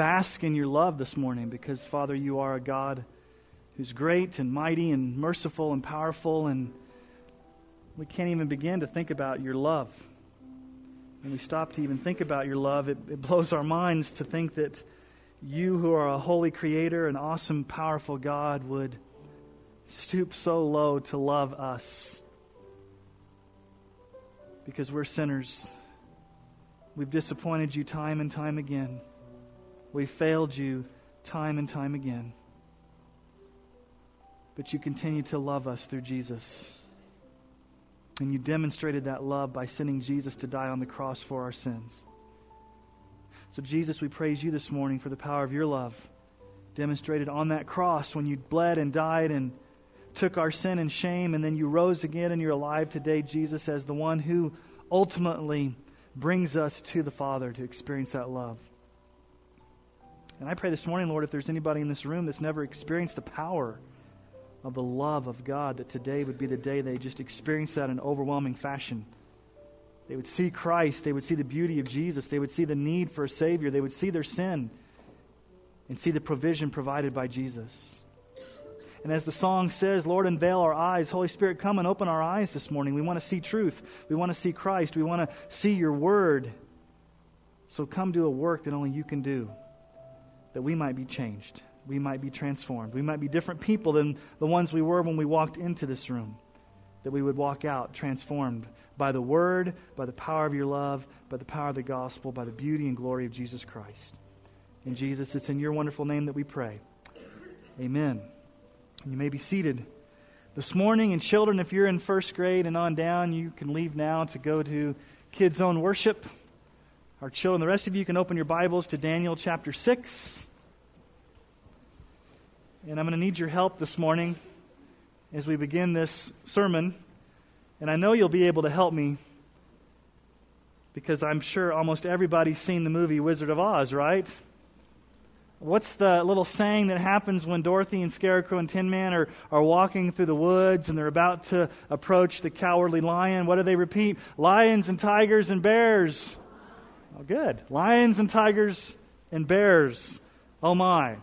bask in your love this morning because, Father, you are a God who's great and mighty and merciful and powerful, and we can't even begin to think about your love. When we stop to even think about your love, it, it blows our minds to think that you, who are a holy creator, an awesome, powerful God, would stoop so low to love us because we're sinners. We've disappointed you time and time again. We've failed you time and time again but you continue to love us through Jesus. And you demonstrated that love by sending Jesus to die on the cross for our sins. So, Jesus, we praise you this morning for the power of your love demonstrated on that cross when you bled and died and took our sin and shame, and then you rose again and you're alive today, Jesus, as the one who ultimately brings us to the Father to experience that love. And I pray this morning, Lord, if there's anybody in this room that's never experienced the power of the love of God, that today would be the day they just experience that in an overwhelming fashion. They would see Christ, they would see the beauty of Jesus, they would see the need for a Savior, they would see their sin and see the provision provided by Jesus. And as the song says, Lord, unveil our eyes. Holy Spirit, come and open our eyes this morning. We want to see truth. We want to see Christ. We want to see your word. So come do a work that only you can do, that we might be changed we might be transformed. We might be different people than the ones we were when we walked into this room. That we would walk out transformed by the word, by the power of your love, by the power of the gospel, by the beauty and glory of Jesus Christ. In Jesus, it's in your wonderful name that we pray. Amen. You may be seated. This morning, and children, if you're in first grade and on down, you can leave now to go to Kids Zone Worship. Our children, the rest of you can open your Bibles to Daniel chapter 6. And I'm going to need your help this morning as we begin this sermon. And I know you'll be able to help me because I'm sure almost everybody's seen the movie Wizard of Oz, right? What's the little saying that happens when Dorothy and Scarecrow and Tin Man are, are walking through the woods and they're about to approach the cowardly lion? What do they repeat? Lions and tigers and bears. Oh, good. Lions and tigers and bears. Oh, my.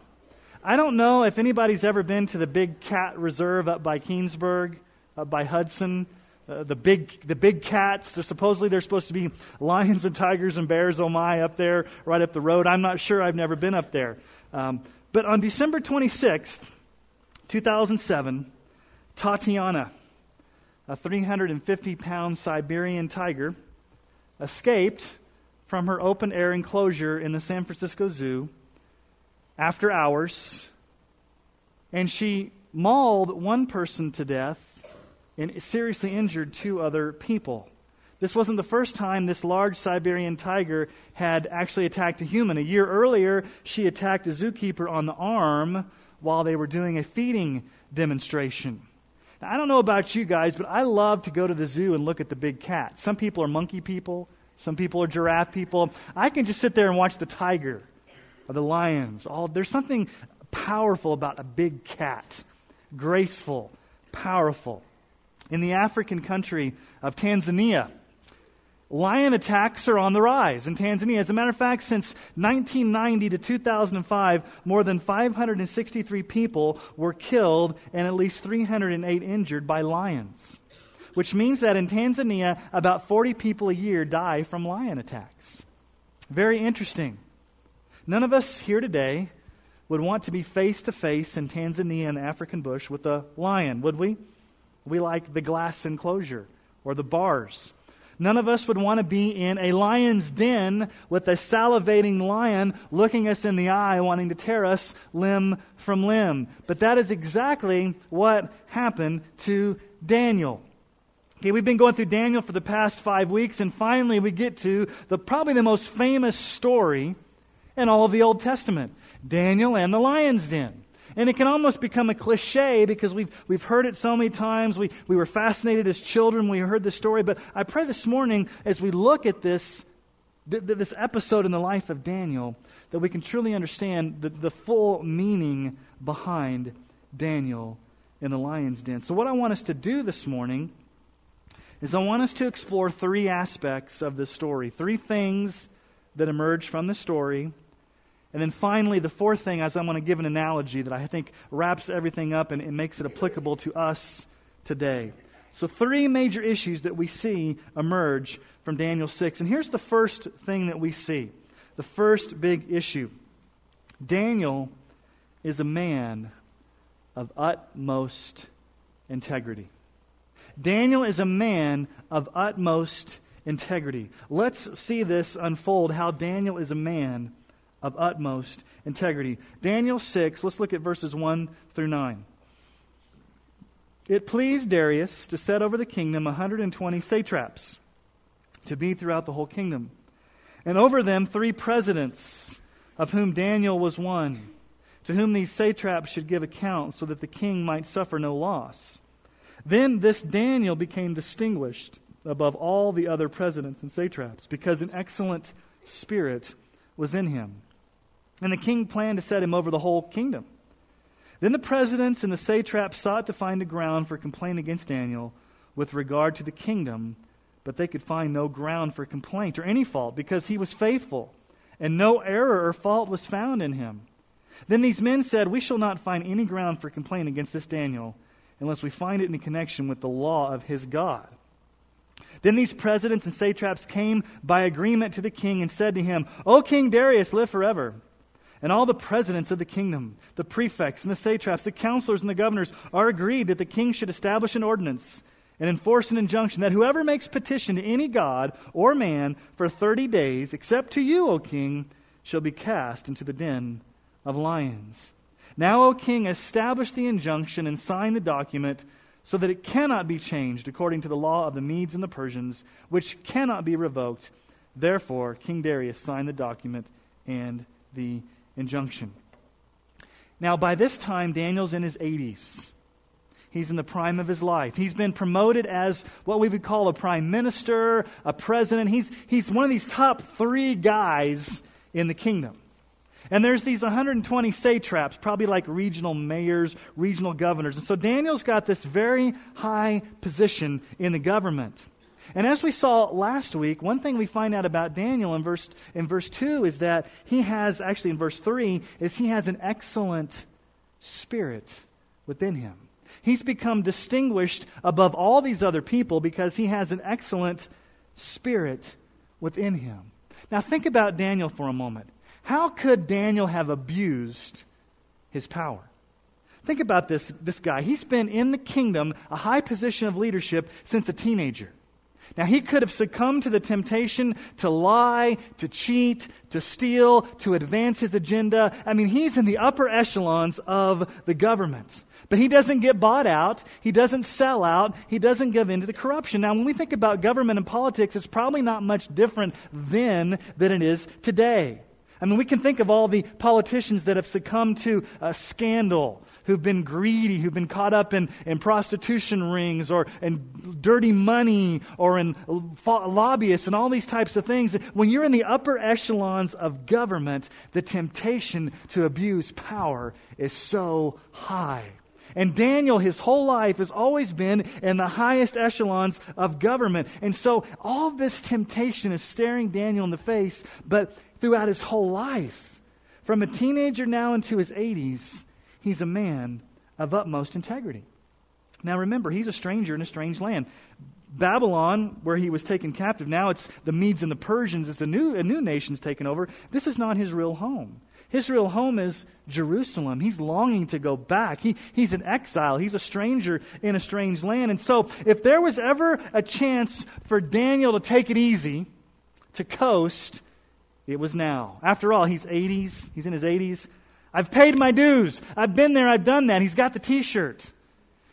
I don't know if anybody's ever been to the big cat reserve up by Keenesburg, up by Hudson. Uh, the big the big cats. They're supposedly they're supposed to be lions and tigers and bears. Oh my, up there, right up the road. I'm not sure. I've never been up there. Um, but on December 26th, 2007, Tatiana, a 350 pound Siberian tiger, escaped from her open air enclosure in the San Francisco Zoo after hours, and she mauled one person to death and seriously injured two other people. This wasn't the first time this large Siberian tiger had actually attacked a human. A year earlier, she attacked a zookeeper on the arm while they were doing a feeding demonstration. Now, I don't know about you guys, but I love to go to the zoo and look at the big cats. Some people are monkey people, some people are giraffe people. I can just sit there and watch the tiger or the lions. All, there's something powerful about a big cat, graceful, powerful. In the African country of Tanzania, lion attacks are on the rise in Tanzania. As a matter of fact, since 1990 to 2005, more than 563 people were killed and at least 308 injured by lions, which means that in Tanzania, about 40 people a year die from lion attacks. Very interesting. None of us here today would want to be face to face in Tanzania in the African bush with a lion, would we? We like the glass enclosure or the bars. None of us would want to be in a lion's den with a salivating lion looking us in the eye, wanting to tear us limb from limb. But that is exactly what happened to Daniel. Okay, we've been going through Daniel for the past five weeks, and finally we get to the probably the most famous story in all of the Old Testament Daniel and the lion's den. And it can almost become a cliche because we've, we've heard it so many times. We, we were fascinated as children we heard the story. But I pray this morning, as we look at this, th- this episode in the life of Daniel, that we can truly understand the, the full meaning behind Daniel in the lion's den. So, what I want us to do this morning is I want us to explore three aspects of this story, three things that emerge from the story and then finally, the fourth thing is I'm going to give an analogy that I think wraps everything up and, and makes it applicable to us today. So, three major issues that we see emerge from Daniel 6. And here's the first thing that we see the first big issue Daniel is a man of utmost integrity. Daniel is a man of utmost integrity. Let's see this unfold how Daniel is a man of utmost integrity. Daniel 6, let's look at verses 1 through 9. It pleased Darius to set over the kingdom 120 satraps to be throughout the whole kingdom, and over them three presidents, of whom Daniel was one, to whom these satraps should give account, so that the king might suffer no loss. Then this Daniel became distinguished above all the other presidents and satraps, because an excellent spirit was in him. And the king planned to set him over the whole kingdom. Then the presidents and the satraps sought to find a ground for complaint against Daniel with regard to the kingdom, but they could find no ground for complaint or any fault because he was faithful, and no error or fault was found in him. Then these men said, We shall not find any ground for complaint against this Daniel unless we find it in connection with the law of his God. Then these presidents and satraps came by agreement to the king and said to him, O King Darius, live forever. And all the presidents of the kingdom, the prefects and the satraps, the counselors and the governors are agreed that the king should establish an ordinance and enforce an injunction that whoever makes petition to any god or man for 30 days, except to you, O king, shall be cast into the den of lions. Now, O king, establish the injunction and sign the document so that it cannot be changed according to the law of the Medes and the Persians, which cannot be revoked. Therefore, King Darius signed the document and the injunction. Now, by this time, Daniel's in his 80s. He's in the prime of his life. He's been promoted as what we would call a prime minister, a president. He's, he's one of these top three guys in the kingdom. And there's these 120 satraps, probably like regional mayors, regional governors. And so Daniel's got this very high position in the government. And as we saw last week, one thing we find out about Daniel in verse, in verse 2 is that he has, actually in verse 3, is he has an excellent spirit within him. He's become distinguished above all these other people because he has an excellent spirit within him. Now, think about Daniel for a moment. How could Daniel have abused his power? Think about this, this guy. He's been in the kingdom, a high position of leadership, since a teenager. Now, he could have succumbed to the temptation to lie, to cheat, to steal, to advance his agenda. I mean, he's in the upper echelons of the government. But he doesn't get bought out. He doesn't sell out. He doesn't give in to the corruption. Now, when we think about government and politics, it's probably not much different then than it is today. I mean, we can think of all the politicians that have succumbed to a scandal who've been greedy, who've been caught up in, in prostitution rings or in dirty money or in lobbyists and all these types of things. When you're in the upper echelons of government, the temptation to abuse power is so high. And Daniel, his whole life, has always been in the highest echelons of government. And so all this temptation is staring Daniel in the face, but throughout his whole life, from a teenager now into his 80s, He's a man of utmost integrity. Now remember, he's a stranger in a strange land. Babylon, where he was taken captive, now it's the Medes and the Persians, it's a new, a new nation's taken over. This is not his real home. His real home is Jerusalem. He's longing to go back. He, he's an exile. He's a stranger in a strange land. And so, if there was ever a chance for Daniel to take it easy, to coast, it was now. After all, he's 80s. He's in his 80s. I've paid my dues. I've been there. I've done that. He's got the t shirt.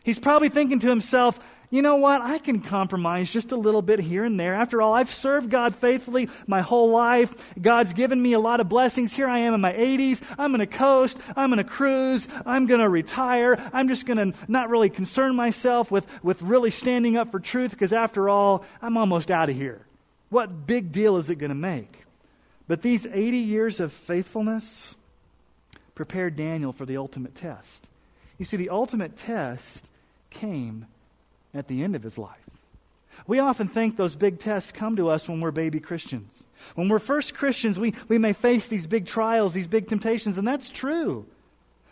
He's probably thinking to himself, you know what? I can compromise just a little bit here and there. After all, I've served God faithfully my whole life. God's given me a lot of blessings. Here I am in my 80s. I'm going to coast. I'm going to cruise. I'm going to retire. I'm just going to not really concern myself with, with really standing up for truth because, after all, I'm almost out of here. What big deal is it going to make? But these 80 years of faithfulness prepared Daniel for the ultimate test. You see, the ultimate test came at the end of his life. We often think those big tests come to us when we're baby Christians. When we're first Christians, we, we may face these big trials, these big temptations, and that's true.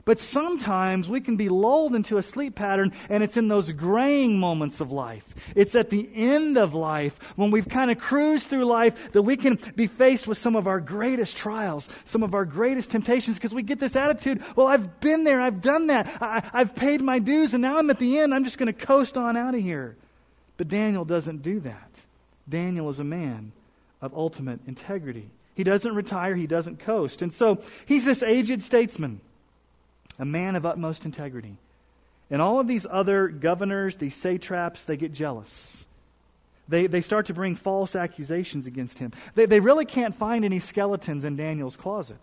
But sometimes we can be lulled into a sleep pattern, and it's in those graying moments of life. It's at the end of life, when we've kind of cruised through life, that we can be faced with some of our greatest trials, some of our greatest temptations, because we get this attitude well, I've been there, I've done that, I, have paid my dues, and now I'm at the end, I'm just going to coast on out of here. But Daniel doesn't do that. Daniel is a man of ultimate integrity. He doesn't retire, he doesn't coast. And so he's this aged statesman a man of utmost integrity. And all of these other governors, these satraps, they get jealous. They, they start to bring false accusations against him. They, they really can't find any skeletons in Daniel's closet.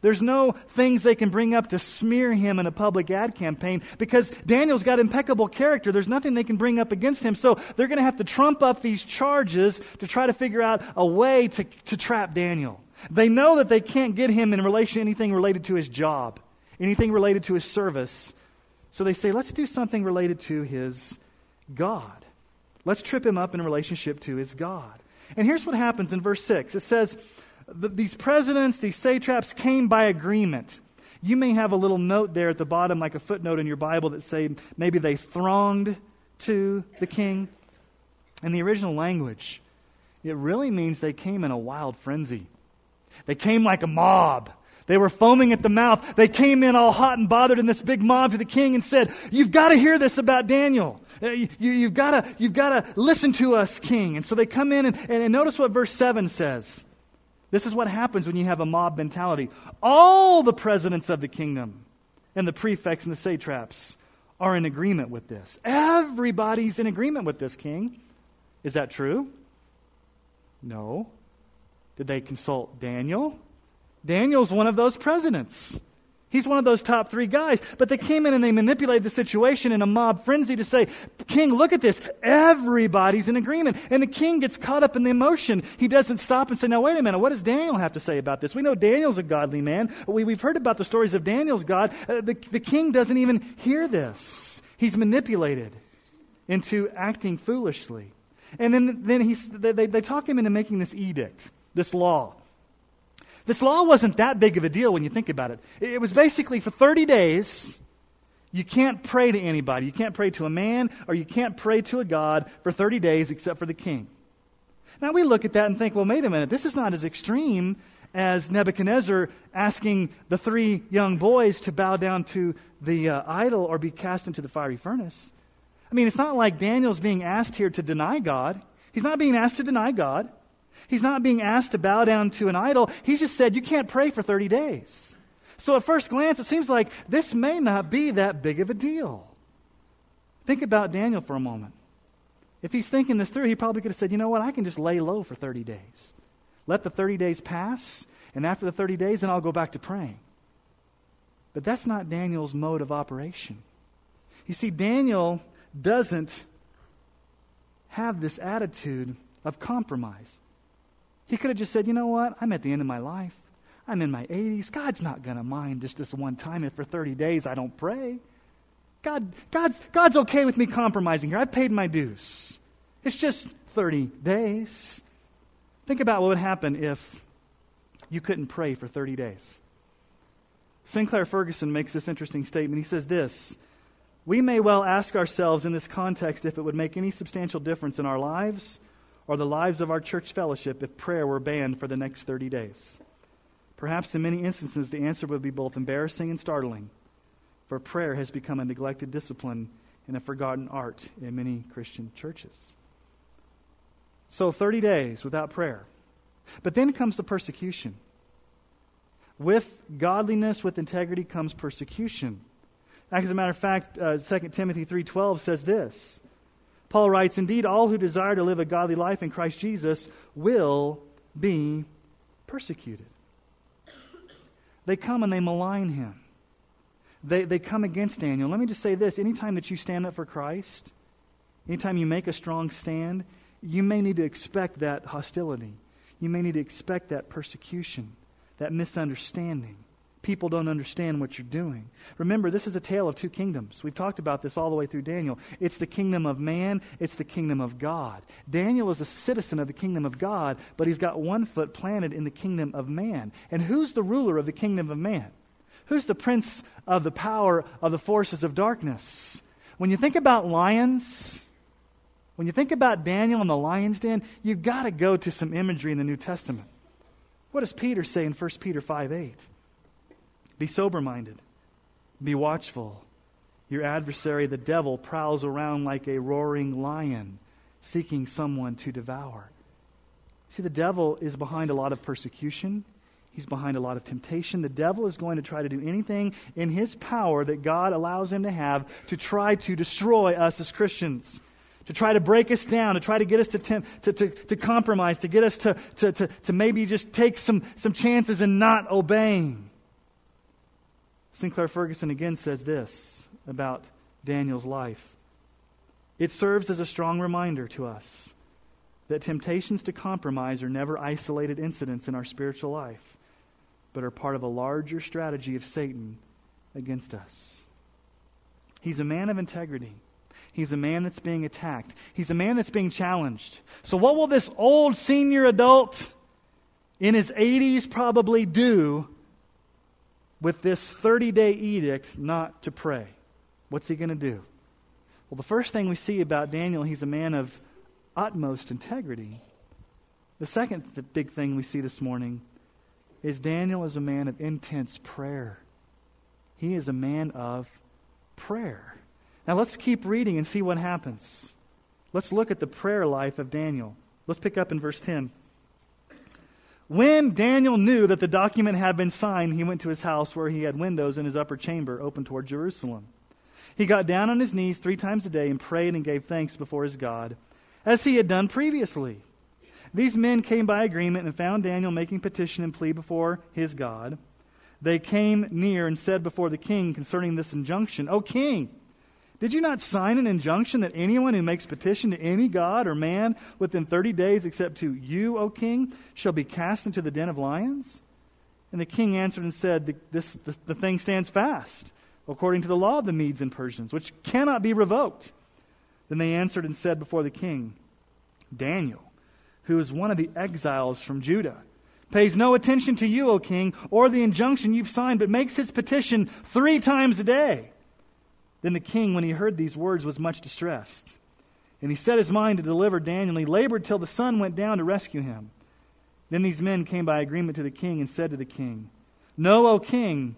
There's no things they can bring up to smear him in a public ad campaign because Daniel's got impeccable character. There's nothing they can bring up against him. So they're going to have to trump up these charges to try to figure out a way to, to trap Daniel. They know that they can't get him in relation to anything related to his job anything related to his service. So they say, let's do something related to his God. Let's trip him up in relationship to his God. And here's what happens in verse 6 it says, These presidents, these satraps came by agreement. You may have a little note there at the bottom, like a footnote in your Bible, that say maybe they thronged to the king. In the original language, it really means they came in a wild frenzy. They came like a mob. They were foaming at the mouth. They came in all hot and bothered in this big mob to the king and said, You've got to hear this about Daniel. Uh, you, have got you've got to listen to us, king. And so they come in, and, and notice what verse 7 says. This is what happens when you have a mob mentality. All the presidents of the kingdom and the prefects and the satraps are in agreement with this. Everybody's in agreement with this, king. Is that true? No. Did they consult Daniel? Daniel's one of those presidents. He's one of those top three guys. But they came in and they manipulated the situation in a mob frenzy to say, King, look at this. Everybody's in agreement. And the king gets caught up in the emotion. He doesn't stop and say, Now, wait a minute. What does Daniel have to say about this? We know Daniel's a godly man. We, have heard about the stories of Daniel's God. Uh, the, the king doesn't even hear this. He's manipulated into acting foolishly. And then, then he's, they, they talk him into making this edict, this law. This law wasn't that big of a deal when you think about it. It was basically for 30 days, you can't pray to anybody. You can't pray to a man or you can't pray to a God for 30 days except for the king. Now we look at that and think, well, wait a minute, this is not as extreme as Nebuchadnezzar asking the three young boys to bow down to the uh, idol or be cast into the fiery furnace. I mean, it's not like Daniel's being asked here to deny God. He's not being asked to deny God. He's not being asked to bow down to an idol. He's just said, You can't pray for 30 days. So at first glance, it seems like this may not be that big of a deal. Think about Daniel for a moment. If he's thinking this through, he probably could have said, You know what? I can just lay low for 30 days. Let the 30 days pass, and after the 30 days, then I'll go back to praying. But that's not Daniel's mode of operation. You see, Daniel doesn't have this attitude of compromise. He could have just said, you know what? I'm at the end of my life. I'm in my 80s. God's not going to mind just this one time if for 30 days I don't pray. God, God's, God's okay with me compromising here. I've paid my dues. It's just 30 days. Think about what would happen if you couldn't pray for 30 days. Sinclair Ferguson makes this interesting statement. He says this We may well ask ourselves in this context if it would make any substantial difference in our lives or the lives of our church fellowship if prayer were banned for the next 30 days? Perhaps in many instances, the answer would be both embarrassing and startling, for prayer has become a neglected discipline and a forgotten art in many Christian churches. So, 30 days without prayer. But then comes the persecution. With godliness, with integrity, comes persecution. As a matter of fact, uh, 2 Timothy 3.12 says this, Paul writes, Indeed, all who desire to live a godly life in Christ Jesus will be persecuted. They come and they malign him. They, they come against Daniel. Let me just say this anytime that you stand up for Christ, anytime you make a strong stand, you may need to expect that hostility. You may need to expect that persecution, that misunderstanding. People don't understand what you're doing. Remember, this is a tale of two kingdoms. We've talked about this all the way through Daniel. It's the kingdom of man, it's the kingdom of God. Daniel is a citizen of the kingdom of God, but he's got one foot planted in the kingdom of man. And who's the ruler of the kingdom of man? Who's the prince of the power of the forces of darkness? When you think about lions, when you think about Daniel and the lion's den, you've got to go to some imagery in the New Testament. What does Peter say in 1 Peter 5 8? Be sober minded, be watchful. Your adversary, the devil, prowls around like a roaring lion, seeking someone to devour. See, the devil is behind a lot of persecution. He's behind a lot of temptation. The devil is going to try to do anything in his power that God allows him to have to try to destroy us as Christians, to try to break us down, to try to get us to, temp- to, to, to compromise, to get us to, to, to, to maybe just take some, some chances and not obeying. Sinclair Ferguson again says this about Daniel's life it serves as a strong reminder to us that temptations to compromise are never isolated incidents in our spiritual life, but are part of a larger strategy of Satan against us. He's a man of integrity. He's a man that's being attacked. He's a man that's being challenged. So, what will this old senior adult in his 80s probably do with this 30 day edict not to pray. What's he going to do? Well, the first thing we see about Daniel, he's a man of utmost integrity. The second th- big thing we see this morning is Daniel is a man of intense prayer. He is a man of prayer. Now let's keep reading and see what happens. Let's look at the prayer life of Daniel. Let's pick up in verse 10. When Daniel knew that the document had been signed, he went to his house where he had windows in his upper chamber open toward Jerusalem. He got down on his knees three times a day and prayed and gave thanks before his God, as he had done previously. These men came by agreement and found Daniel making petition and plea before his God. They came near and said before the king concerning this injunction, O king, did you not sign an injunction that anyone who makes petition to any god or man within 30 days, except to you, O king, shall be cast into the den of lions? And the king answered and said, this, the, the thing stands fast, according to the law of the Medes and Persians, which cannot be revoked. Then they answered and said before the king, Daniel, who is one of the exiles from Judah, pays no attention to you, O king, or the injunction you've signed, but makes his petition three times a day. Then the king, when he heard these words, was much distressed. And he set his mind to deliver Daniel. And he labored till the sun went down to rescue him. Then these men came by agreement to the king and said to the king, Know, O king,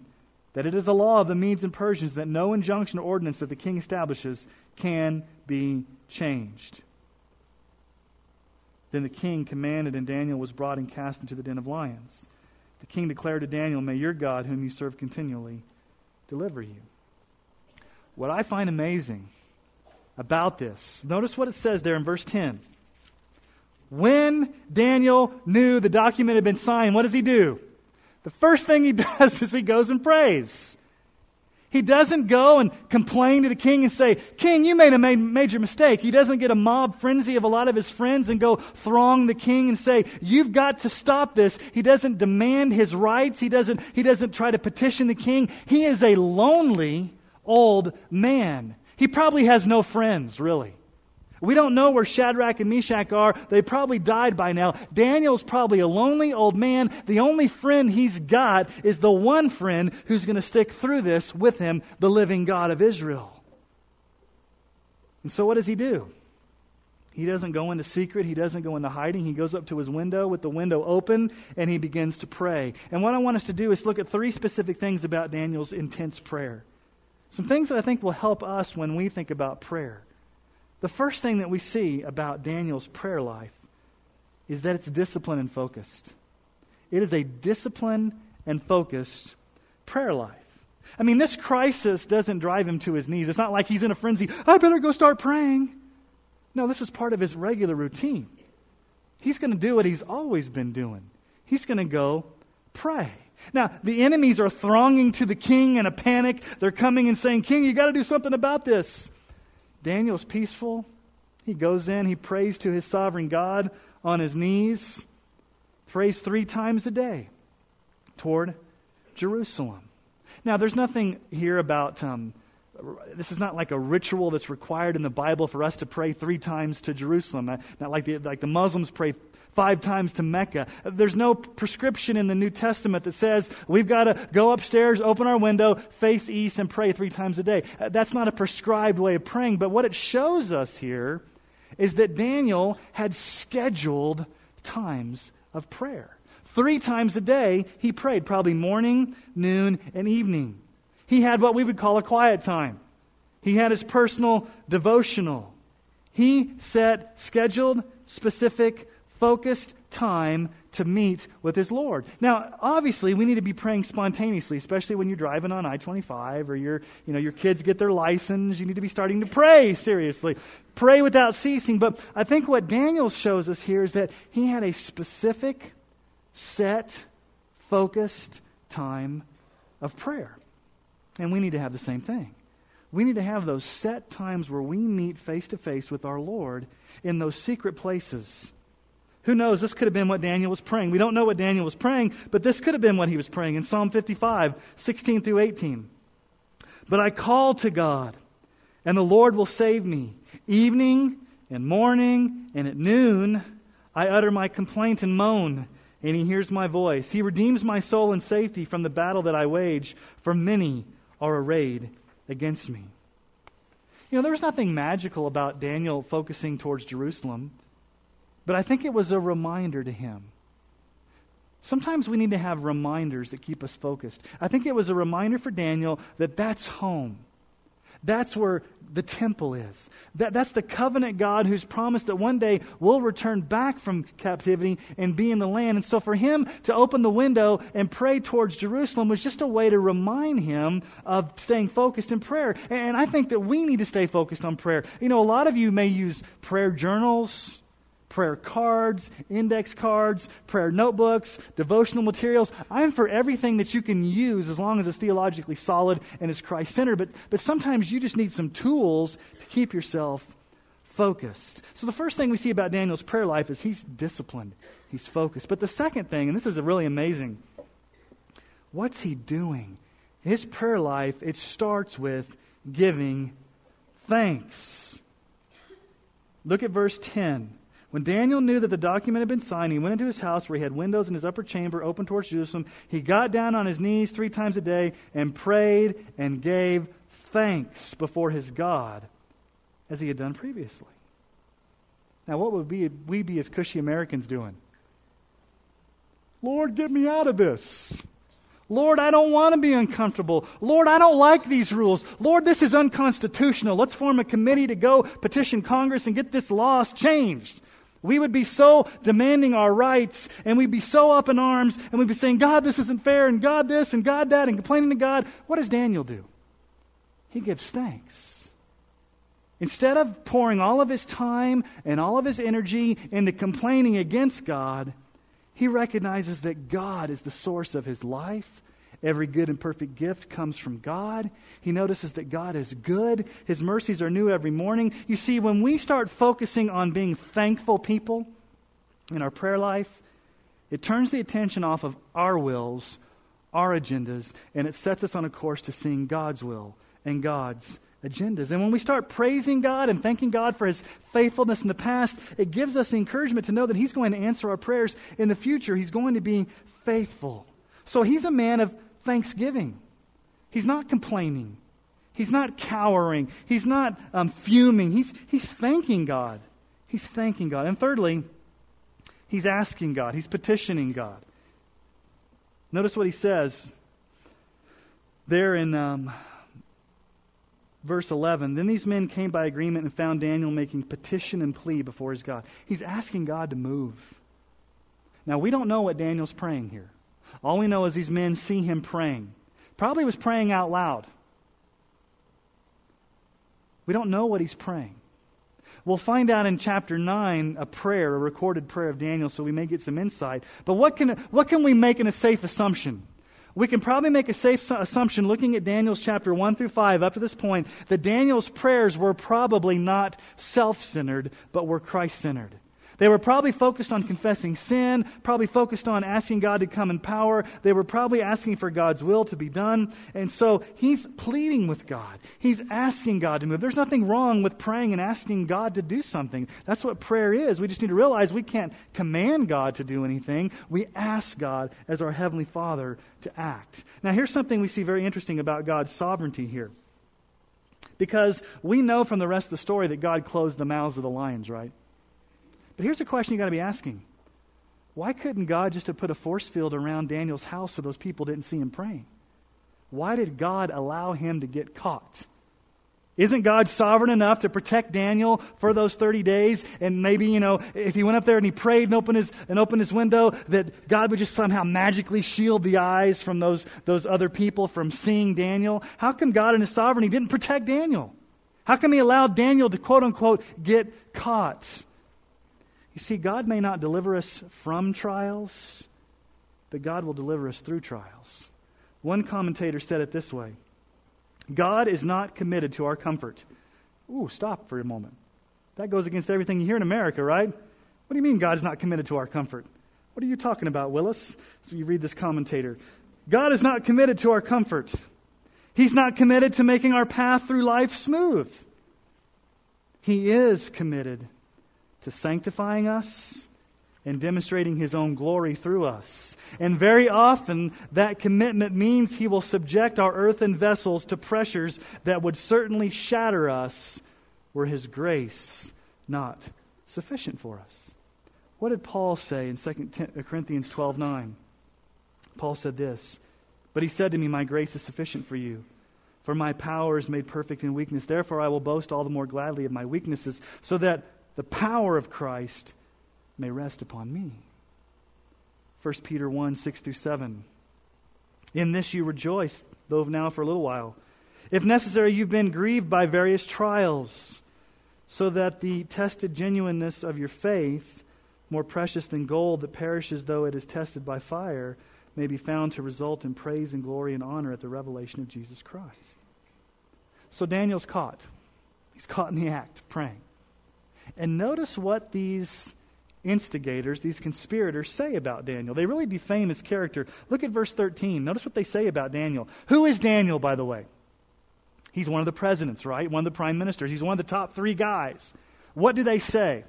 that it is a law of the Medes and Persians that no injunction or ordinance that the king establishes can be changed. Then the king commanded, and Daniel was brought and cast into the den of lions. The king declared to Daniel, May your God, whom you serve continually, deliver you. What I find amazing about this, notice what it says there in verse 10. When Daniel knew the document had been signed, what does he do? The first thing he does is he goes and prays. He doesn't go and complain to the king and say, King, you made a major mistake. He doesn't get a mob frenzy of a lot of his friends and go throng the king and say, You've got to stop this. He doesn't demand his rights. He doesn't, he doesn't try to petition the king. He is a lonely, old man. He probably has no friends, really. We don't know where Shadrach and Meshach are. They probably died by now. Daniel's probably a lonely old man. The only friend he's got is the one friend who's going to stick through this with him, the living God of Israel. And so, what does he do? He doesn't go into secret. He doesn't go into hiding. He goes up to his window with the window open and he begins to pray. And what I want us to do is look at three specific things about Daniel's intense prayer. Some things that I think will help us when we think about prayer. The first thing that we see about Daniel's prayer life is that it's disciplined and focused. It is a disciplined and focused prayer life. I mean, this crisis doesn't drive him to his knees. It's not like he's in a frenzy. I better go start praying. No, this was part of his regular routine. He's going to do what he's always been doing. He's going to go pray. Now, the enemies are thronging to the king in a panic. They're coming and saying, King, you got to do something about this. Daniel's peaceful. He goes in, he prays to his sovereign God on his knees, prays three times a day toward Jerusalem. Now, there's nothing here about. Um, this is not like a ritual that's required in the Bible for us to pray three times to Jerusalem. Not like the, like the Muslims pray five times to Mecca. There's no prescription in the New Testament that says we've got to go upstairs, open our window, face east, and pray three times a day. Uh, that's not a prescribed way of praying. But what it shows us here is that Daniel had scheduled times of prayer. Three times a day, he prayed, probably morning, noon, and evening. He had what we would call a quiet time. He had his personal devotional. He set scheduled, specific, focused time to meet with his Lord. Now, obviously, we need to be praying spontaneously, especially when you're driving on I-25 or your, you know, your kids get their license. You need to be starting to pray seriously. Pray without ceasing. But I think what Daniel shows us here is that he had a specific, set, focused time of prayer. And we need to have the same thing. We need to have those set times where we meet face to face with our Lord in those secret places. Who knows? This could have been what Daniel was praying. We don't know what Daniel was praying, but this could have been what he was praying in Psalm 55, 16 through 18. But I call to God, and the Lord will save me. Evening and morning and at noon, I utter my complaint and moan and he hears my voice. He redeems my soul in safety from the battle that I wage, for many are arrayed against me. You know, there was nothing magical about Daniel focusing towards Jerusalem, but I think it was a reminder to him. Sometimes we need to have reminders that keep us focused. I think it was a reminder for Daniel that that's home. That's where the temple is. That, that's the covenant God who's promised that one day we'll return back from captivity and be in the land. And so for him to open the window and pray towards Jerusalem was just a way to remind him of staying focused in prayer. And I think that we need to stay focused on prayer. You know, a lot of you may use prayer journals prayer cards, index cards, prayer notebooks, devotional materials. I'm for everything that you can use as long as it's theologically solid and is Christ centered. But, but sometimes you just need some tools to keep yourself focused. So the first thing we see about Daniel's prayer life is he's disciplined, he's focused. But the second thing, and this is really amazing, what's he doing? His prayer life, it starts with giving thanks. Look at verse 10. When Daniel knew that the document had been signed, he went into his house where he had windows in his upper chamber open towards Jerusalem. He got down on his knees three times a day and prayed and gave thanks before his God as he had done previously. Now, what would we, be as cushy Americans doing? Lord, get me out of this. Lord, I don't want to be uncomfortable. Lord, I don't like these rules. Lord, this is unconstitutional. Let's form a committee to go petition Congress and get this law changed. We would be so demanding our rights and we'd be so up in arms and we'd be saying, God, this isn't fair, and God, this, and God, that, and complaining to God. What does Daniel do? He gives thanks. Instead of pouring all of his time and all of his energy into complaining against God, he recognizes that God is the source of his life Every good and perfect gift comes from God. He notices that God is good. His mercies are new every morning. You see, when we start focusing on being thankful people in our prayer life, it turns the attention off of our wills, our agendas, and it sets us on a course to seeing God's will and God's agendas. And when we start praising God and thanking God for his faithfulness in the past, it gives us encouragement to know that he's going to answer our prayers in the future. He's going to be faithful. So he's a man of thanksgiving. He's not complaining. He's not cowering. He's not um, fuming. He's, he's thanking God. He's thanking God. And thirdly, he's asking God. He's petitioning God. Notice what he says there in um, verse 11. Then these men came by agreement and found Daniel making petition and plea before his God. He's asking God to move. Now, we don't know what Daniel's praying here. All we know is these men see him praying. Probably was praying out loud. We don't know what he's praying. We'll find out in chapter 9 a prayer, a recorded prayer of Daniel, so we may get some insight. But what can, what can we make in a safe assumption? We can probably make a safe assumption looking at Daniel's chapter 1 through 5 up to this point that Daniel's prayers were probably not self centered, but were Christ centered. They were probably focused on confessing sin, probably focused on asking God to come in power. They were probably asking for God's will to be done. And so he's pleading with God. He's asking God to move. There's nothing wrong with praying and asking God to do something. That's what prayer is. We just need to realize we can't command God to do anything. We ask God as our Heavenly Father to act. Now, here's something we see very interesting about God's sovereignty here. Because we know from the rest of the story that God closed the mouths of the lions, right? But here's a question you got to be asking Why couldn't God just have put a force field around Daniel's house so those people didn't see him praying? Why did God allow him to get caught? Isn't God sovereign enough to protect Daniel for those 30 days? And maybe, you know, if he went up there and he prayed and opened his, and opened his window, that God would just somehow magically shield the eyes from those, those other people from seeing Daniel? How come God in his sovereignty didn't protect Daniel? How come he allowed Daniel to quote unquote get caught? You see, God may not deliver us from trials, but God will deliver us through trials. One commentator said it this way God is not committed to our comfort. Ooh, stop for a moment. That goes against everything you hear in America, right? What do you mean God's not committed to our comfort? What are you talking about, Willis? So you read this commentator. God is not committed to our comfort. He's not committed to making our path through life smooth. He is committed to sanctifying us and demonstrating his own glory through us. And very often, that commitment means he will subject our earthen vessels to pressures that would certainly shatter us were his grace not sufficient for us. What did Paul say in 2 uh, Corinthians 12 9? Paul said this, But he said to me, My grace is sufficient for you. For my power is made perfect in weakness. Therefore, I will boast all the more gladly of my weaknesses, so that the power of Christ may rest upon me. 1 Peter 1 6 through 7. In this you rejoice, though now for a little while. If necessary, you've been grieved by various trials, so that the tested genuineness of your faith, more precious than gold that perishes though it is tested by fire, may be found to result in praise and glory and honor at the revelation of Jesus Christ. So Daniel's caught. He's caught in the act of praying. And notice what these instigators, these conspirators, say about Daniel. They really defame his character. Look at verse 13. Notice what they say about Daniel. Who is Daniel, by the way? He's one of the presidents, right? One of the prime ministers. He's one of the top three guys. What do they say?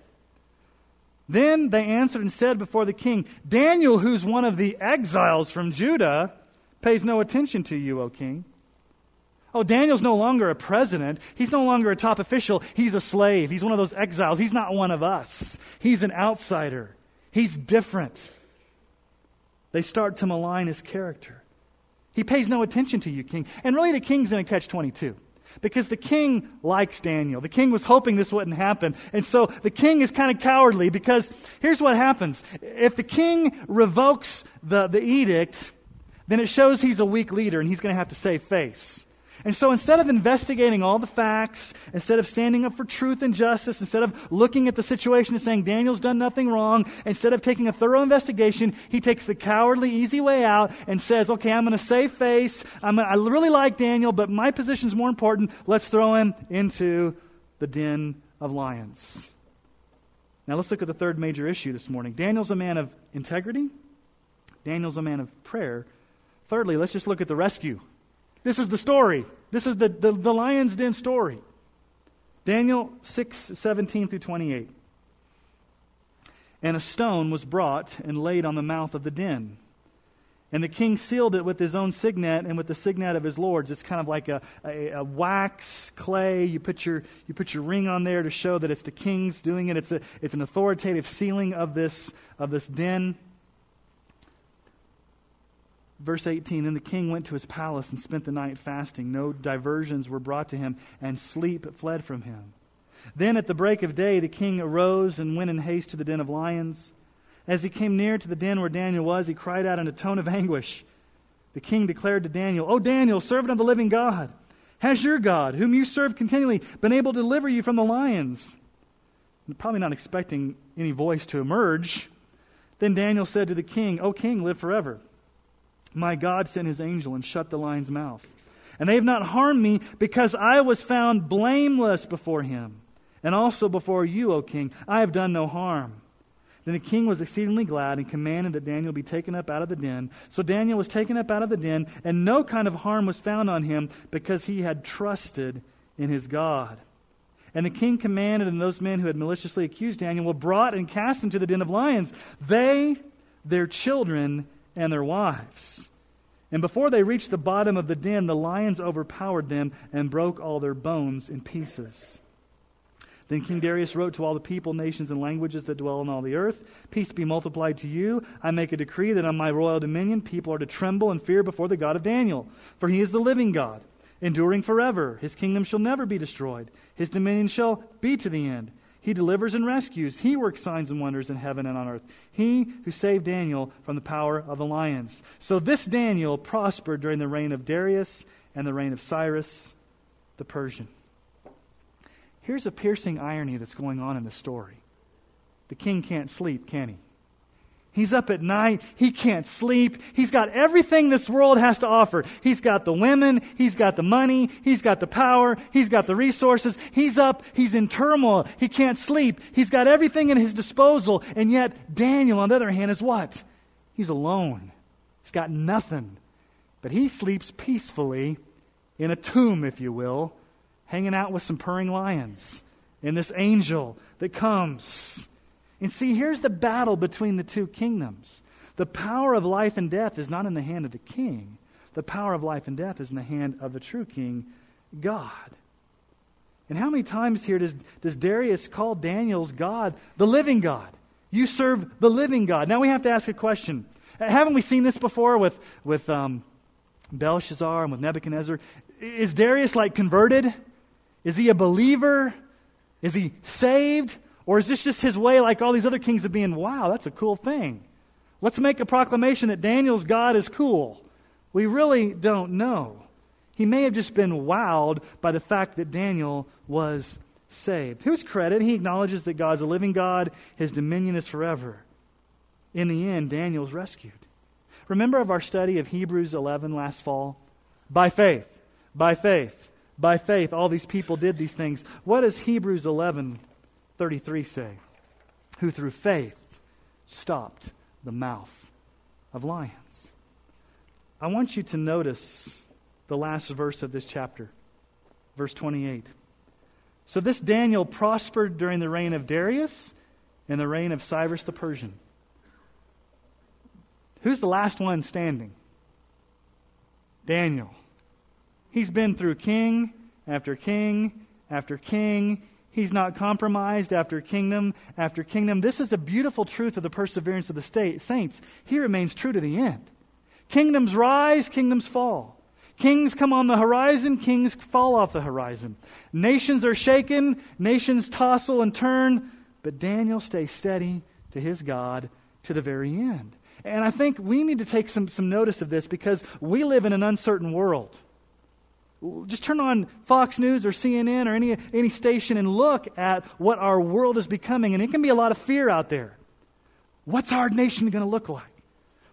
Then they answered and said before the king, Daniel, who's one of the exiles from Judah, pays no attention to you, O king. Oh, Daniel's no longer a president. He's no longer a top official. He's a slave. He's one of those exiles. He's not one of us. He's an outsider. He's different. They start to malign his character. He pays no attention to you, king. And really, the king's in a catch 22 because the king likes Daniel. The king was hoping this wouldn't happen. And so the king is kind of cowardly because here's what happens if the king revokes the, the edict, then it shows he's a weak leader and he's going to have to save face. And so instead of investigating all the facts, instead of standing up for truth and justice, instead of looking at the situation and saying Daniel's done nothing wrong, instead of taking a thorough investigation, he takes the cowardly, easy way out and says, okay, I'm going to save face. I'm gonna, I really like Daniel, but my position's more important. Let's throw him into the den of lions. Now let's look at the third major issue this morning. Daniel's a man of integrity. Daniel's a man of prayer. Thirdly, let's just look at the rescue. This is the story. This is the, the, the lion's den story. Daniel 6, 17 through 28. And a stone was brought and laid on the mouth of the den. And the king sealed it with his own signet and with the signet of his lords. It's kind of like a, a, a, wax clay. You put, your, you put your ring on there to show that it's the king's doing it. It's, a, it's an authoritative sealing of this, of this den. Verse 18 Then the king went to his palace and spent the night fasting. No diversions were brought to him, and sleep fled from him. Then at the break of day, the king arose and went in haste to the den of lions. As he came near to the den where Daniel was, he cried out in a tone of anguish. The king declared to Daniel, O Daniel, servant of the living God, has your God, whom you serve continually, been able to deliver you from the lions? probably not expecting any voice to emerge. Then Daniel said to the king, O king, live forever. My God sent his angel and shut the lion's mouth. And they have not harmed me because I was found blameless before him. And also before you, O king, I have done no harm. Then the king was exceedingly glad and commanded that Daniel be taken up out of the den. So Daniel was taken up out of the den, and no kind of harm was found on him because he had trusted in his God. And the king commanded, and those men who had maliciously accused Daniel were brought and cast into the den of lions, they, their children, and their wives. And before they reached the bottom of the den, the lions overpowered them and broke all their bones in pieces. Then King Darius wrote to all the people, nations, and languages that dwell on all the earth Peace be multiplied to you. I make a decree that on my royal dominion people are to tremble and fear before the God of Daniel, for he is the living God, enduring forever. His kingdom shall never be destroyed, his dominion shall be to the end. He delivers and rescues. He works signs and wonders in heaven and on earth. He who saved Daniel from the power of the lions. So this Daniel prospered during the reign of Darius and the reign of Cyrus the Persian. Here's a piercing irony that's going on in the story. The king can't sleep, can he? He's up at night. He can't sleep. He's got everything this world has to offer. He's got the women. He's got the money. He's got the power. He's got the resources. He's up. He's in turmoil. He can't sleep. He's got everything at his disposal. And yet, Daniel, on the other hand, is what? He's alone. He's got nothing. But he sleeps peacefully in a tomb, if you will, hanging out with some purring lions and this angel that comes and see, here's the battle between the two kingdoms. The power of life and death is not in the hand of the king, the power of life and death is in the hand of the true king, God. And how many times here does, does Darius call Daniel's God the living God? You serve the living God. Now we have to ask a question. Haven't we seen this before with, with um, Belshazzar and with Nebuchadnezzar? Is Darius like converted? Is he a believer? Is he saved? Or is this just his way, like all these other kings, of being, wow, that's a cool thing? Let's make a proclamation that Daniel's God is cool. We really don't know. He may have just been wowed by the fact that Daniel was saved. Whose credit? He acknowledges that God's a living God, his dominion is forever. In the end, Daniel's rescued. Remember of our study of Hebrews 11 last fall? By faith, by faith, by faith, all these people did these things. What does Hebrews 11 33 say? Who through faith stopped the mouth of lions. I want you to notice the last verse of this chapter, verse 28. So this Daniel prospered during the reign of Darius and the reign of Cyrus the Persian. Who's the last one standing? Daniel. He's been through king after king after king. He's not compromised after kingdom after kingdom. This is a beautiful truth of the perseverance of the state, saints. He remains true to the end. Kingdoms rise, kingdoms fall. Kings come on the horizon, kings fall off the horizon. Nations are shaken, nations tossle and turn, but Daniel stays steady to his God to the very end. And I think we need to take some, some notice of this because we live in an uncertain world. Just turn on Fox News or CNN or any, any station and look at what our world is becoming. And it can be a lot of fear out there. What's our nation going to look like?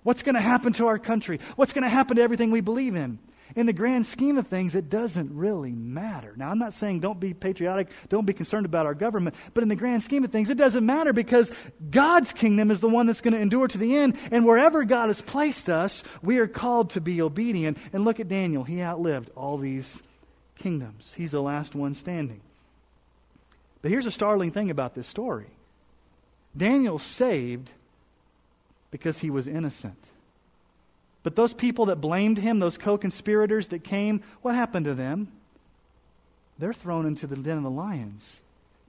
What's going to happen to our country? What's going to happen to everything we believe in? In the grand scheme of things, it doesn't really matter. Now, I'm not saying don't be patriotic, don't be concerned about our government, but in the grand scheme of things, it doesn't matter because God's kingdom is the one that's going to endure to the end. And wherever God has placed us, we are called to be obedient. And look at Daniel. He outlived all these kingdoms, he's the last one standing. But here's a startling thing about this story Daniel saved because he was innocent. But those people that blamed him, those co conspirators that came, what happened to them? They're thrown into the den of the lions.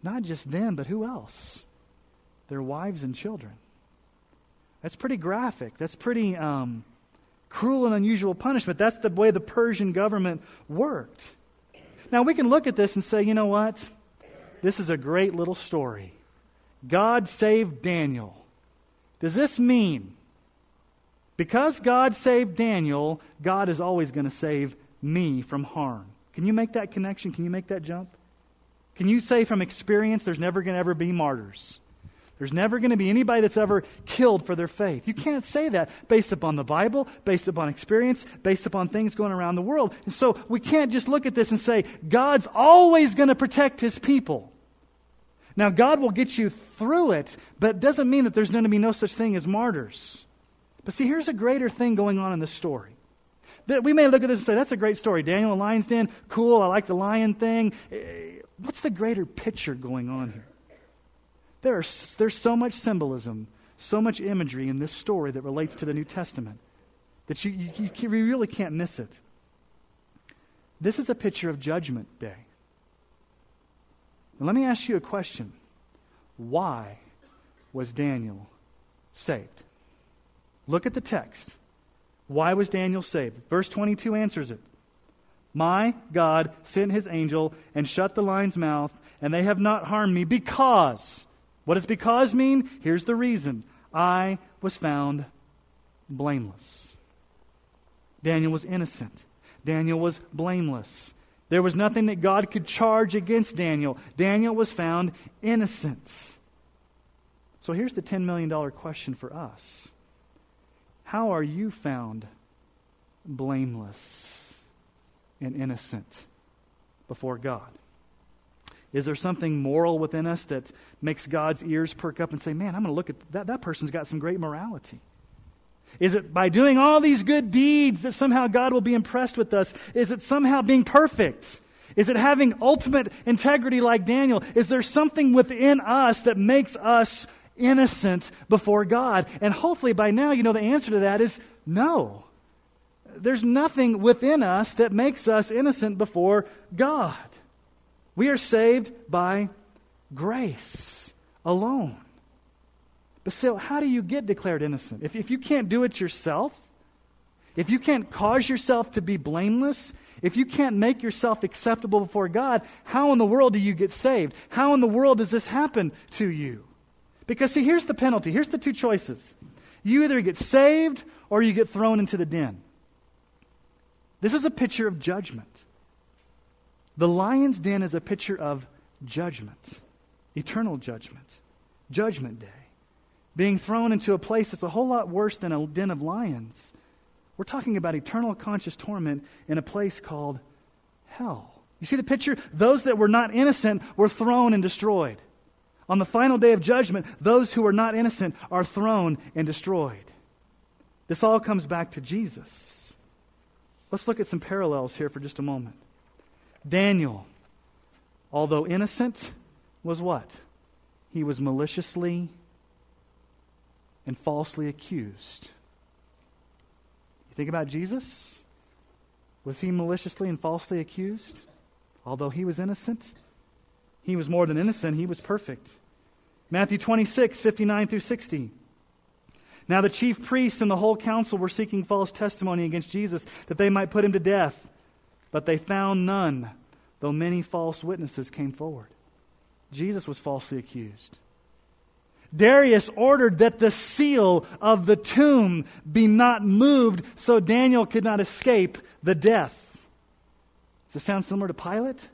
Not just them, but who else? Their wives and children. That's pretty graphic. That's pretty um, cruel and unusual punishment. That's the way the Persian government worked. Now, we can look at this and say, you know what? This is a great little story. God saved Daniel. Does this mean because God saved Daniel, God is always going to save me from harm. Can you make that connection? Can you make that jump? Can you say from experience there's never going to ever be martyrs? There's never going to be anybody that's ever killed for their faith. You can't say that based upon the Bible, based upon experience, based upon things going around the world. And so we can't just look at this and say, God's always going to protect his people. Now, God will get you through it, but it doesn't mean that there's going to be no such thing as martyrs. But see, here's a greater thing going on in this story. That we may look at this and say, that's a great story. Daniel and lion's den, cool, I like the lion thing. Eh, what's the greater picture going on here? There are, there's so much symbolism, so much imagery in this story that relates to the New Testament that you, you, you really can't miss it. This is a picture of Judgment Day. Now, let me ask you a question. Why was Daniel saved? Look at the text. Why was Daniel saved? Verse 22 answers it. My God sent his angel and shut the lion's mouth, and they have not harmed me because. What does because mean? Here's the reason I was found blameless. Daniel was innocent. Daniel was blameless. There was nothing that God could charge against Daniel. Daniel was found innocent. So here's the $10 million question for us How are you found blameless and innocent before God? Is there something moral within us that makes God's ears perk up and say, man, I'm going to look at that? That person's got some great morality. Is it by doing all these good deeds that somehow God will be impressed with us? Is it somehow being perfect? Is it having ultimate integrity like Daniel? Is there something within us that makes us innocent before God? And hopefully by now you know the answer to that is no. There's nothing within us that makes us innocent before God. We are saved by grace alone. But still, how do you get declared innocent? If, if you can't do it yourself, if you can't cause yourself to be blameless, if you can't make yourself acceptable before God, how in the world do you get saved? How in the world does this happen to you? Because, see, here's the penalty. Here's the two choices. You either get saved or you get thrown into the den. This is a picture of judgment. The lion's den is a picture of judgment, eternal judgment, judgment day being thrown into a place that's a whole lot worse than a den of lions. We're talking about eternal conscious torment in a place called hell. You see the picture? Those that were not innocent were thrown and destroyed. On the final day of judgment, those who are not innocent are thrown and destroyed. This all comes back to Jesus. Let's look at some parallels here for just a moment. Daniel, although innocent, was what? He was maliciously and falsely accused. You think about Jesus? Was he maliciously and falsely accused? Although he was innocent, he was more than innocent, he was perfect. Matthew 26, 59 through 60. Now the chief priests and the whole council were seeking false testimony against Jesus that they might put him to death, but they found none, though many false witnesses came forward. Jesus was falsely accused. Darius ordered that the seal of the tomb be not moved so Daniel could not escape the death. Does it sound similar to Pilate?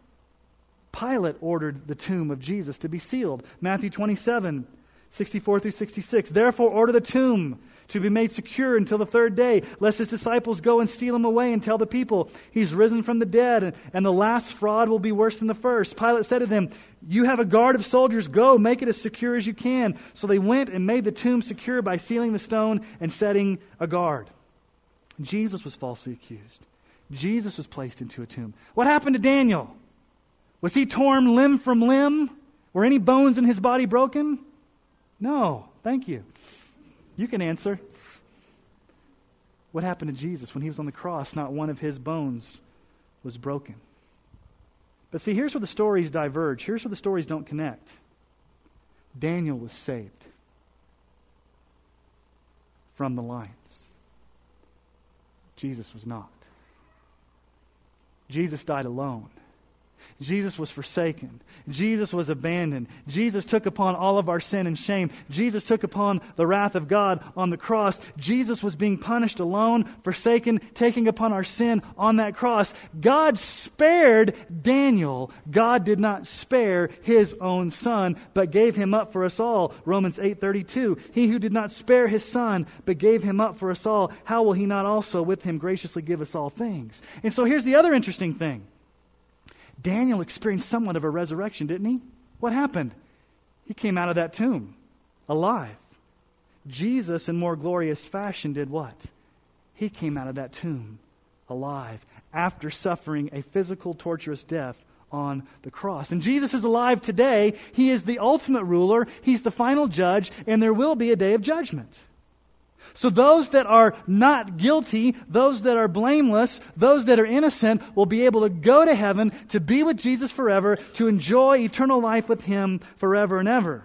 Pilate ordered the tomb of Jesus to be sealed. Matthew 27, 64 through 66. Therefore, order the tomb to be made secure until the third day, lest his disciples go and steal him away and tell the people he's risen from the dead, and the last fraud will be worse than the first. Pilate said to them, You have a guard of soldiers, go, make it as secure as you can. So they went and made the tomb secure by sealing the stone and setting a guard. Jesus was falsely accused. Jesus was placed into a tomb. What happened to Daniel? Was he torn limb from limb? Were any bones in his body broken? No. Thank you. You can answer. What happened to Jesus when he was on the cross? Not one of his bones was broken. But see, here's where the stories diverge. Here's where the stories don't connect. Daniel was saved from the lions. Jesus was not. Jesus died alone. Jesus was forsaken. Jesus was abandoned. Jesus took upon all of our sin and shame. Jesus took upon the wrath of God on the cross. Jesus was being punished alone, forsaken, taking upon our sin on that cross. God spared Daniel. God did not spare his own son, but gave him up for us all. Romans 8:32. He who did not spare his son, but gave him up for us all, how will he not also with him graciously give us all things? And so here's the other interesting thing. Daniel experienced somewhat of a resurrection, didn't he? What happened? He came out of that tomb alive. Jesus, in more glorious fashion, did what? He came out of that tomb alive after suffering a physical, torturous death on the cross. And Jesus is alive today. He is the ultimate ruler, He's the final judge, and there will be a day of judgment. So those that are not guilty, those that are blameless, those that are innocent will be able to go to heaven to be with Jesus forever, to enjoy eternal life with Him forever and ever.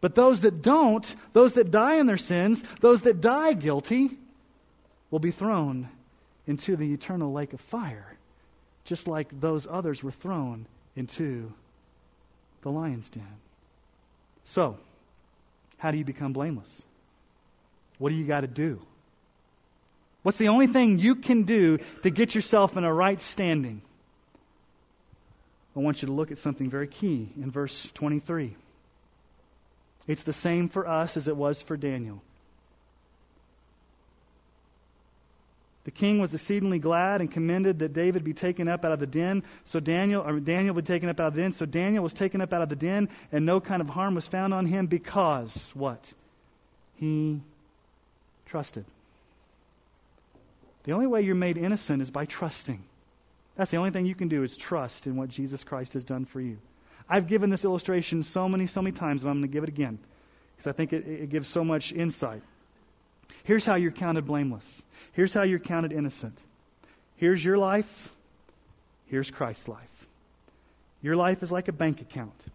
But those that don't, those that die in their sins, those that die guilty, will be thrown into the eternal lake of fire, just like those others were thrown into the lion's den. So, how do you become blameless? What do you got to do? What's the only thing you can do to get yourself in a right standing? I want you to look at something very key in verse 23. It's the same for us as it was for Daniel. The king was exceedingly glad and commended that David be taken up out of the den. So Daniel, or Daniel be taken up out of the den. So Daniel was taken up out of the den, and no kind of harm was found on him because what? He trusted. The only way you're made innocent is by trusting. That's the only thing you can do is trust in what Jesus Christ has done for you. I've given this illustration so many, so many times, and I'm going to give it again because I think it, it gives so much insight. Here's how you're counted blameless. Here's how you're counted innocent. Here's your life. Here's Christ's life. Your life is like a bank account.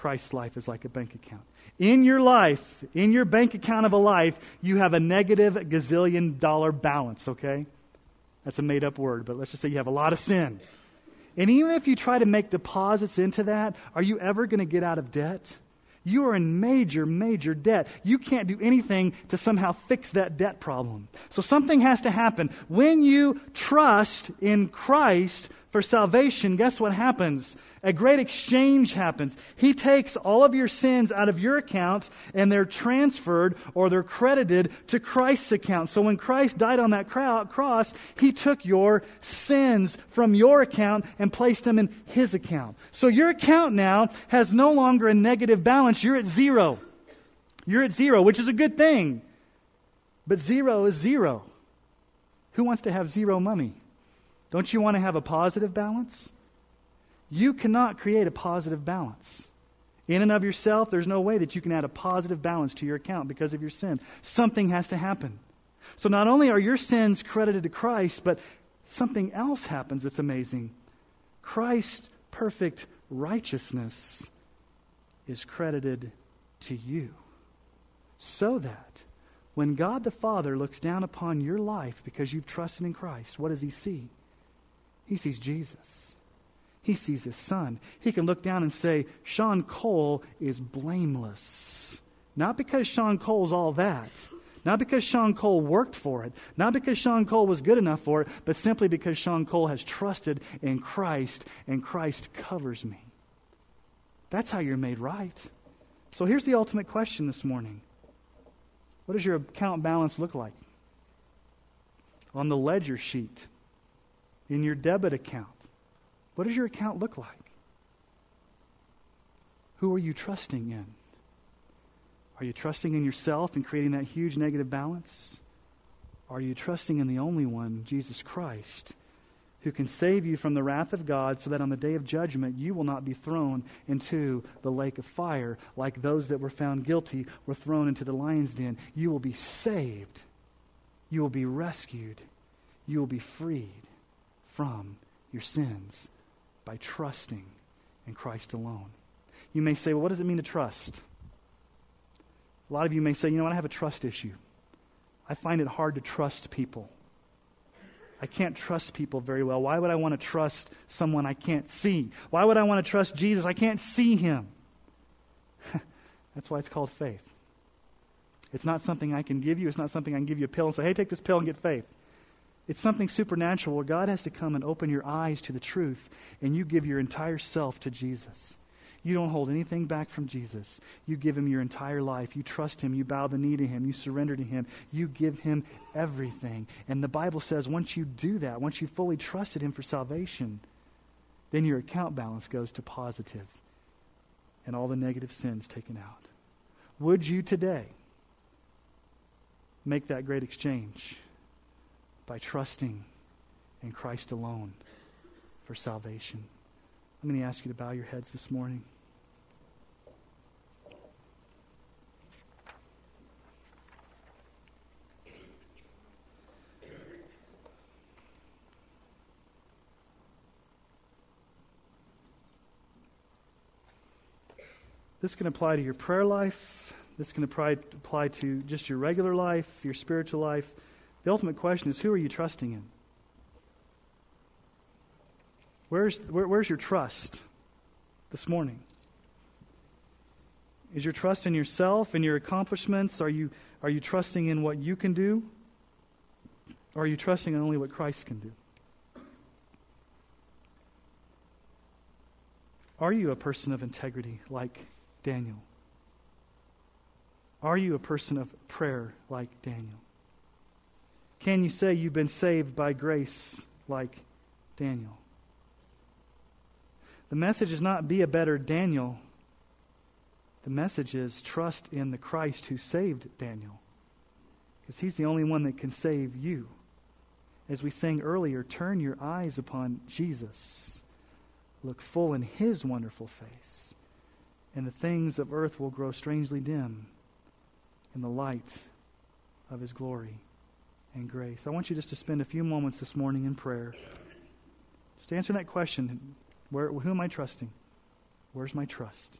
Christ's life is like a bank account. In your life, in your bank account of a life, you have a negative gazillion dollar balance, okay? That's a made up word, but let's just say you have a lot of sin. And even if you try to make deposits into that, are you ever going to get out of debt? You are in major, major debt. You can't do anything to somehow fix that debt problem. So something has to happen. When you trust in Christ for salvation, guess what happens? a great exchange happens. He takes all of your sins out of your account and they're transferred or they're credited to Christ's account. So when Christ died on that cross, he took your sins from your account and placed them in his account. So your account now has no longer a negative balance. You're at zero. You're at zero, which is a good thing. But zero is zero. Who wants to have zero money? Don't you want to have a positive balance? You cannot create a positive balance. In and of yourself, there's no way that you can add a positive balance to your account because of your sin. Something has to happen. So not only are your sins credited to Christ, but something else happens that's amazing. Christ's perfect righteousness is credited to you. So that when God the Father looks down upon your life because you've trusted in Christ, what does he see? He sees Jesus. He sees his son. He can look down and say, Sean Cole is blameless. Not because Sean Cole's all that. Not because Sean Cole worked for it. Not because Sean Cole was good enough for it, but simply because Sean Cole has trusted in Christ and Christ covers me. That's how you're made right. So here's the ultimate question this morning What does your account balance look like? On the ledger sheet, in your debit account, what does your account look like? Who are you trusting in? Are you trusting in yourself and creating that huge negative balance? Are you trusting in the only one, Jesus Christ, who can save you from the wrath of God so that on the day of judgment you will not be thrown into the lake of fire like those that were found guilty were thrown into the lion's den? You will be saved. You will be rescued. You will be freed from your sins by trusting in Christ alone. You may say, well, what does it mean to trust? A lot of you may say, you know what, I have a trust issue. I find it hard to trust people. I can't trust people very well. Why would I want to trust someone I can't see? Why would I want to trust Jesus? I can't see him. That's why it's called faith. It's not something I can give you. It's not something I can give you a pill and say, hey, take this pill and get faith. It's something supernatural where God has to come and open your eyes to the truth, and you give your entire self to Jesus. You don't hold anything back from Jesus. You give him your entire life. You trust him. You bow the knee to him. You surrender to him. You give him everything. And the Bible says once you do that, once you fully trusted him for salvation, then your account balance goes to positive and all the negative sins taken out. Would you today make that great exchange by trusting in Christ alone for salvation? I'm going to ask you to bow your heads this morning. This can apply to your prayer life. This can apply, apply to just your regular life, your spiritual life. The ultimate question is who are you trusting in? Where's, where, where's your trust this morning? Is your trust in yourself and your accomplishments? Are you, are you trusting in what you can do? Or are you trusting in only what Christ can do? Are you a person of integrity like Daniel? Are you a person of prayer like Daniel? Can you say you've been saved by grace like Daniel? The message is not be a better Daniel. The message is trust in the Christ who saved Daniel. Because he's the only one that can save you. As we sang earlier, turn your eyes upon Jesus. Look full in his wonderful face. And the things of earth will grow strangely dim in the light of his glory and grace. I want you just to spend a few moments this morning in prayer. Just answer that question where, who am I trusting? Where's my trust?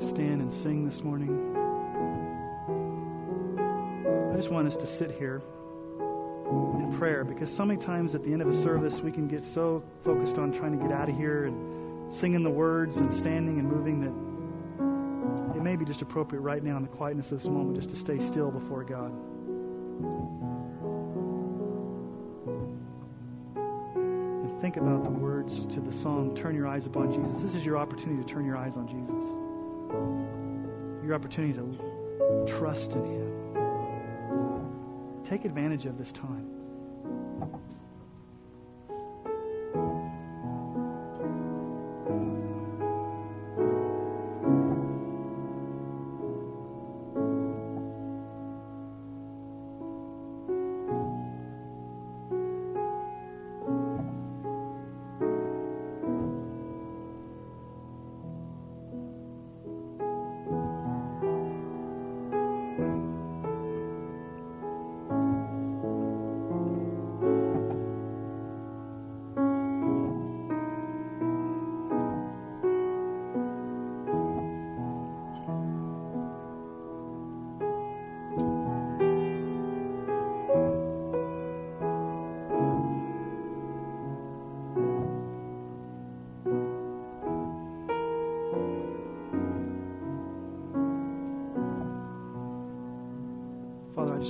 To stand and sing this morning. I just want us to sit here in prayer because so many times at the end of a service we can get so focused on trying to get out of here and singing the words and standing and moving that it may be just appropriate right now in the quietness of this moment just to stay still before God. And think about the words to the song, Turn Your Eyes Upon Jesus. This is your opportunity to turn your eyes on Jesus your opportunity to trust in Him. Take advantage of this time.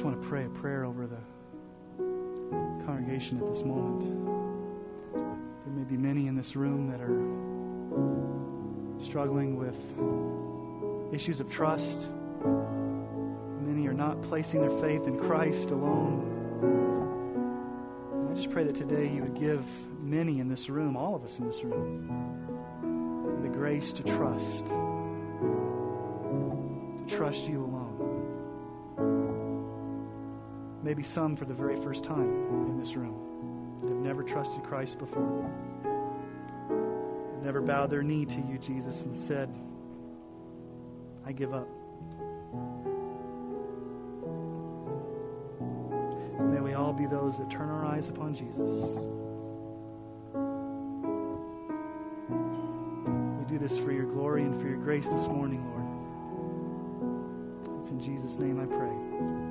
Just want to pray a prayer over the congregation at this moment. There may be many in this room that are struggling with issues of trust. Many are not placing their faith in Christ alone. I just pray that today you would give many in this room, all of us in this room, the grace to trust, to trust you alone. Maybe some for the very first time in this room that have never trusted Christ before, never bowed their knee to you, Jesus, and said, I give up. And may we all be those that turn our eyes upon Jesus. We do this for your glory and for your grace this morning, Lord. It's in Jesus' name I pray.